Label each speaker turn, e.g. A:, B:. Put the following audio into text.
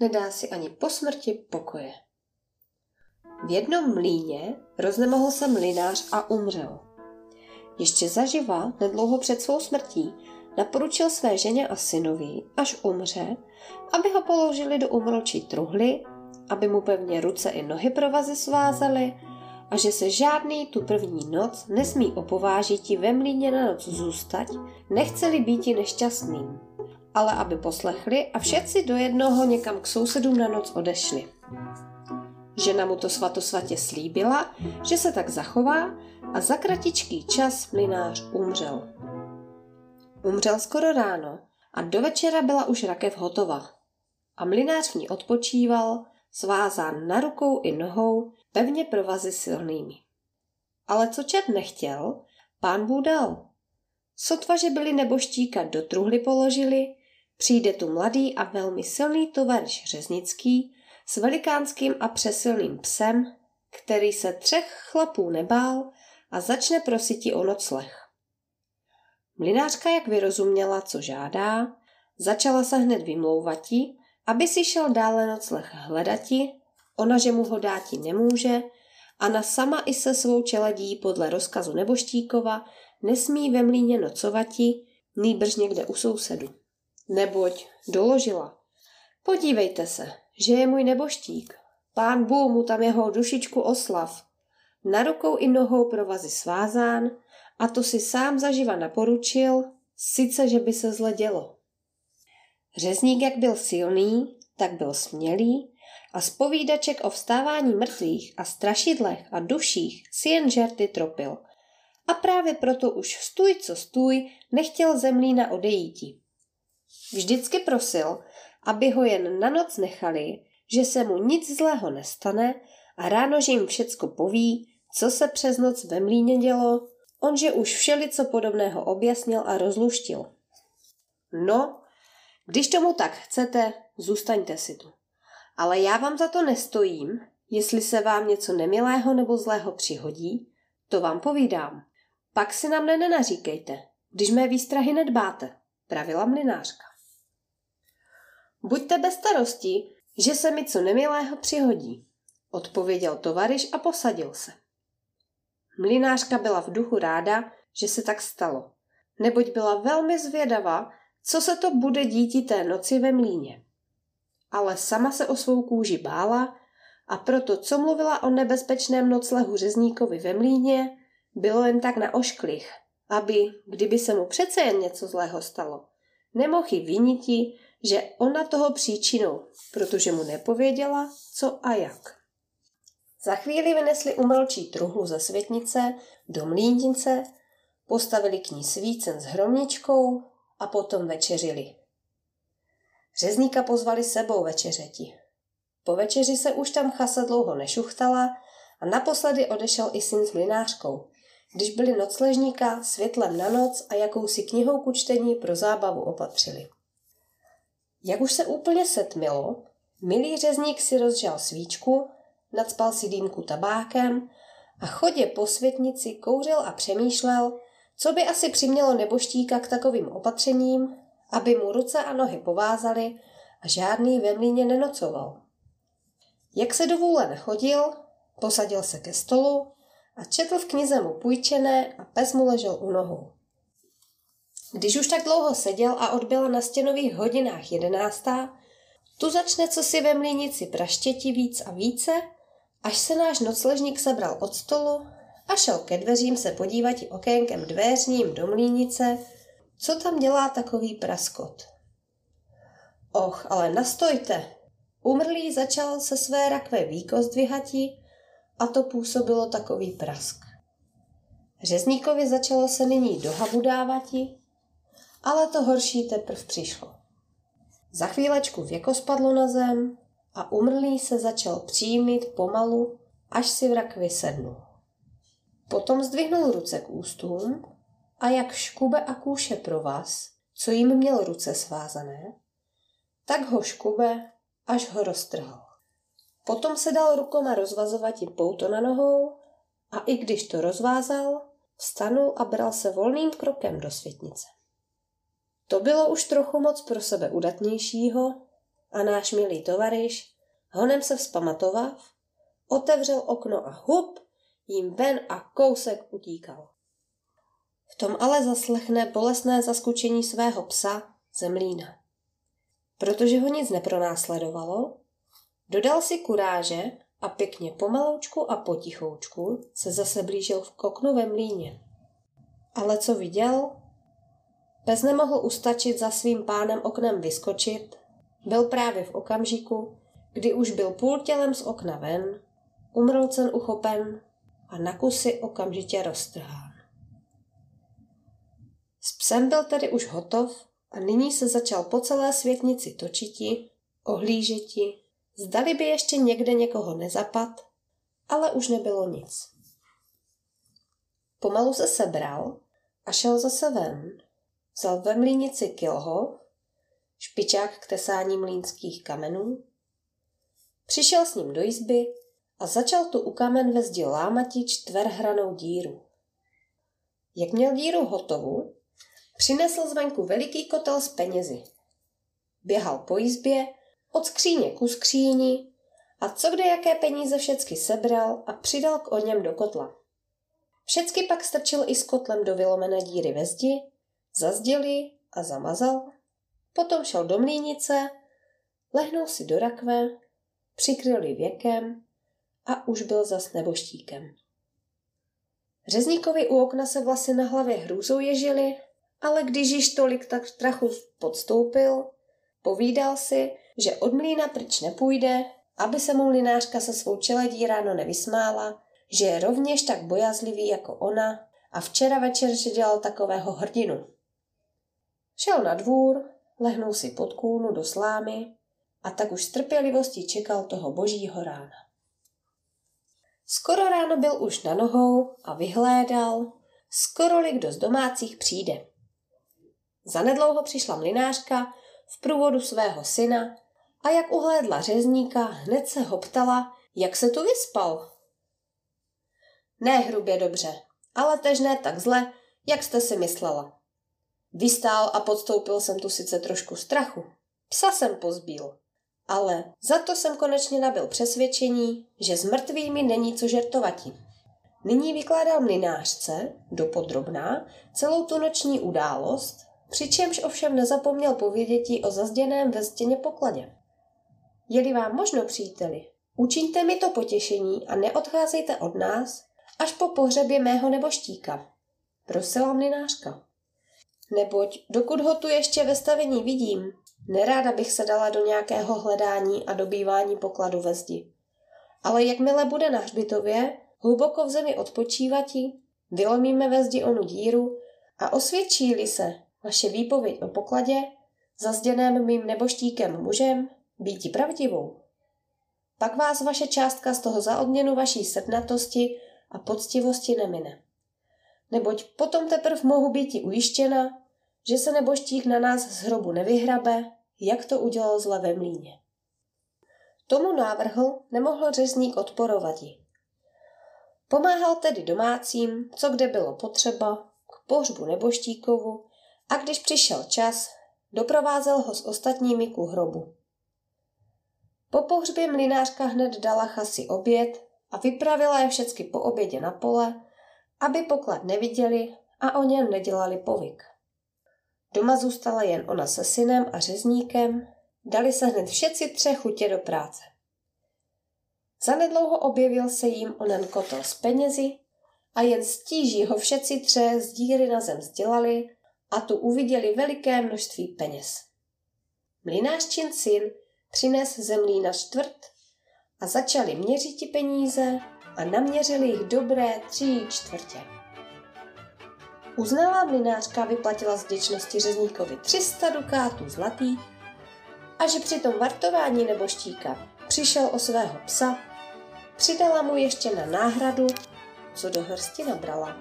A: nedá si ani po smrti pokoje. V jednom mlíně roznemohl se mlinář a umřel. Ještě zaživa, nedlouho před svou smrtí, naporučil své ženě a synovi, až umře, aby ho položili do umročí truhly, aby mu pevně ruce i nohy provazy svázali a že se žádný tu první noc nesmí opovážiti ve mlíně na noc zůstať, nechceli býti nešťastným, ale aby poslechli a všetci do jednoho někam k sousedům na noc odešli. Žena mu to svatosvatě slíbila, že se tak zachová a za kratičký čas mlinář umřel. Umřel skoro ráno a do večera byla už rakev hotova. A mlinář v ní odpočíval, svázán na rukou i nohou, pevně provazy silnými. Ale co čet nechtěl, pán Bůh dal. Sotva, že byli neboštíka do truhly položili, přijde tu mladý a velmi silný tovarš Řeznický s velikánským a přesilným psem, který se třech chlapů nebál a začne prosit o nocleh. Mlinářka, jak vyrozuměla, co žádá, začala se hned vymlouvati, aby si šel dále nocleh hledati, ona, že mu ho dáti nemůže, a na sama i se svou čeledí podle rozkazu Neboštíkova nesmí ve mlíně nocovati, nýbrž někde u sousedu. Neboť doložila. Podívejte se, že je můj neboštík. Pán Bůh mu tam jeho dušičku oslav. Na rukou i nohou provazy svázán a to si sám zaživa naporučil, sice, že by se zle dělo. Řezník, jak byl silný, tak byl smělý a z povídaček o vstávání mrtvých a strašidlech a duších si jen žerty tropil. A právě proto už stůj co stůj nechtěl zemlína odejíti. Vždycky prosil, aby ho jen na noc nechali, že se mu nic zlého nestane a ráno, že jim všecko poví, co se přes noc ve mlíně dělo, on že už všelico podobného objasnil a rozluštil. No, když tomu tak chcete, zůstaňte si tu. Ale já vám za to nestojím, jestli se vám něco nemilého nebo zlého přihodí, to vám povídám. Pak si na mne nenaříkejte, když mé výstrahy nedbáte, pravila mlinářka. Buďte bez starosti, že se mi co nemilého přihodí, odpověděl tovariš a posadil se. Mlinářka byla v duchu ráda, že se tak stalo, neboť byla velmi zvědavá, co se to bude díti té noci ve mlíně. Ale sama se o svou kůži bála a proto, co mluvila o nebezpečném noclehu řezníkovi ve mlíně, bylo jen tak na ošklich, aby, kdyby se mu přece jen něco zlého stalo, nemohl vyniti, že ona toho příčinou, protože mu nepověděla, co a jak. Za chvíli vynesli umlčí truhlu ze světnice do mlínnice, postavili k ní svícen s hromničkou a potom večeřili. Řezníka pozvali sebou večeřeti. Po večeři se už tam chasa dlouho nešuchtala a naposledy odešel i syn s mlinářkou, když byli nocležníka světlem na noc a jakousi knihou k učtení pro zábavu opatřili. Jak už se úplně setmilo, milý řezník si rozžal svíčku, nadspal si dýmku tabákem a chodě po světnici kouřil a přemýšlel, co by asi přimělo neboštíka k takovým opatřením, aby mu ruce a nohy povázaly a žádný ve mlíně nenocoval. Jak se do vůle nechodil, posadil se ke stolu a četl v knize mu půjčené a pes mu ležel u nohou. Když už tak dlouho seděl a odbyla na stěnových hodinách jedenáctá, tu začne co si ve mlínici praštěti víc a více, až se náš nocležník sebral od stolu a šel ke dveřím se podívat i okénkem dveřním do mlínice, co tam dělá takový praskot. Och, ale nastojte! Umrlý začal se své rakve víko zdvihati a to působilo takový prask. Řezníkovi začalo se nyní do habu dávati, ale to horší teprv přišlo. Za chvílečku věko spadlo na zem a umrlý se začal přímit pomalu, až si v rakvi. Potom zdvihnul ruce k ústům a jak škube a kůše pro vás, co jim měl ruce svázané, tak ho škube, až ho roztrhal. Potom se dal rukoma rozvazovat i pouto na nohou a i když to rozvázal, vstanul a bral se volným krokem do světnice. To bylo už trochu moc pro sebe udatnějšího a náš milý tovariš, honem se vzpamatovav, otevřel okno a hup, jim ven a kousek utíkal. V tom ale zaslechne bolestné zaskučení svého psa Zemlína. Protože ho nic nepronásledovalo, dodal si kuráže a pěkně pomaloučku a potichoučku se zase blížil v koknu ve mlíně. Ale co viděl? Pes nemohl ustačit za svým pánem oknem vyskočit, byl právě v okamžiku, kdy už byl půl tělem z okna ven, umroucen uchopen a na kusy okamžitě roztrhán. S psem byl tedy už hotov a nyní se začal po celé světnici točiti, ohlížeti, zdali by ještě někde někoho nezapad, ale už nebylo nic. Pomalu se sebral a šel zase ven. Vzal ve mlínici kilho, špičák k tesání mlínských kamenů, přišel s ním do izby a začal tu u kamen ve zdi lámati čtverhranou díru. Jak měl díru hotovu, přinesl zvenku veliký kotel s penězi. Běhal po izbě, od skříně ku skříni a co kde jaké peníze všecky sebral a přidal k o něm do kotla. Všecky pak strčil i s kotlem do vylomené díry ve zdi, zazděli a zamazal, potom šel do mlínice, lehnul si do rakve, přikryl ji věkem a už byl zas neboštíkem. Řezníkovi u okna se vlasy na hlavě hrůzou ježily, ale když již tolik tak strachu podstoupil, povídal si, že od mlína pryč nepůjde, aby se mu mlinářka se svou čeledí ráno nevysmála, že je rovněž tak bojazlivý jako ona a včera večer že dělal takového hrdinu. Šel na dvůr, lehnul si pod kůlnu do slámy a tak už s trpělivostí čekal toho božího rána. Skoro ráno byl už na nohou a vyhlédal, skoro-li kdo z domácích přijde. Zanedlouho přišla mlinářka v průvodu svého syna a jak uhlédla řezníka, hned se ho ptala, jak se tu vyspal. Ne hrubě dobře, ale tež ne tak zle, jak jste si myslela. Vystál a podstoupil jsem tu sice trošku strachu. Psa jsem pozbíl. Ale za to jsem konečně nabil přesvědčení, že s mrtvými není co žertovati. Nyní vykládal mlinářce, dopodrobná, celou tu noční událost, přičemž ovšem nezapomněl povědět o zazděném ve stěně pokladě. Je-li vám možno, příteli, učiňte mi to potěšení a neodcházejte od nás až po pohřebě mého neboštíka, prosila mlinářka. Neboť dokud ho tu ještě ve stavení vidím, neráda bych se dala do nějakého hledání a dobývání pokladu ve zdi. Ale jakmile bude na hřbitově, hluboko v zemi odpočívati, vylomíme ve zdi onu díru a osvědčí-li se vaše výpověď o pokladě, zazděném mým neboštíkem mužem, býti pravdivou. Pak vás vaše částka z toho za odměnu vaší srdnatosti a poctivosti nemine. Neboť potom teprv mohu být ujištěna, že se neboštík na nás z hrobu nevyhrabe, jak to udělal zle ve mlíně. Tomu návrhu nemohl řezník odporovat. Pomáhal tedy domácím, co kde bylo potřeba, k pohřbu neboštíkovu a když přišel čas, doprovázel ho s ostatními ku hrobu. Po pohřbě mlinářka hned dala chasi oběd a vypravila je všecky po obědě na pole, aby poklad neviděli a o něm nedělali povyk. Doma zůstala jen ona se synem a řezníkem, dali se hned všetci tři chutě do práce. Zanedlouho objevil se jim onen kotel s penězi a jen stíží ho všetci tři z díry na zem sdělali a tu uviděli veliké množství peněz. Mlinářčin syn přines zemlí na čtvrt a začali měřit peníze a naměřili jich dobré tři čtvrtě. Uznalá mlinářka vyplatila z vděčnosti řezníkovi 300 dukátů zlatých a že při tom vartování neboštíka přišel o svého psa, přidala mu ještě na náhradu, co do hrsti nabrala.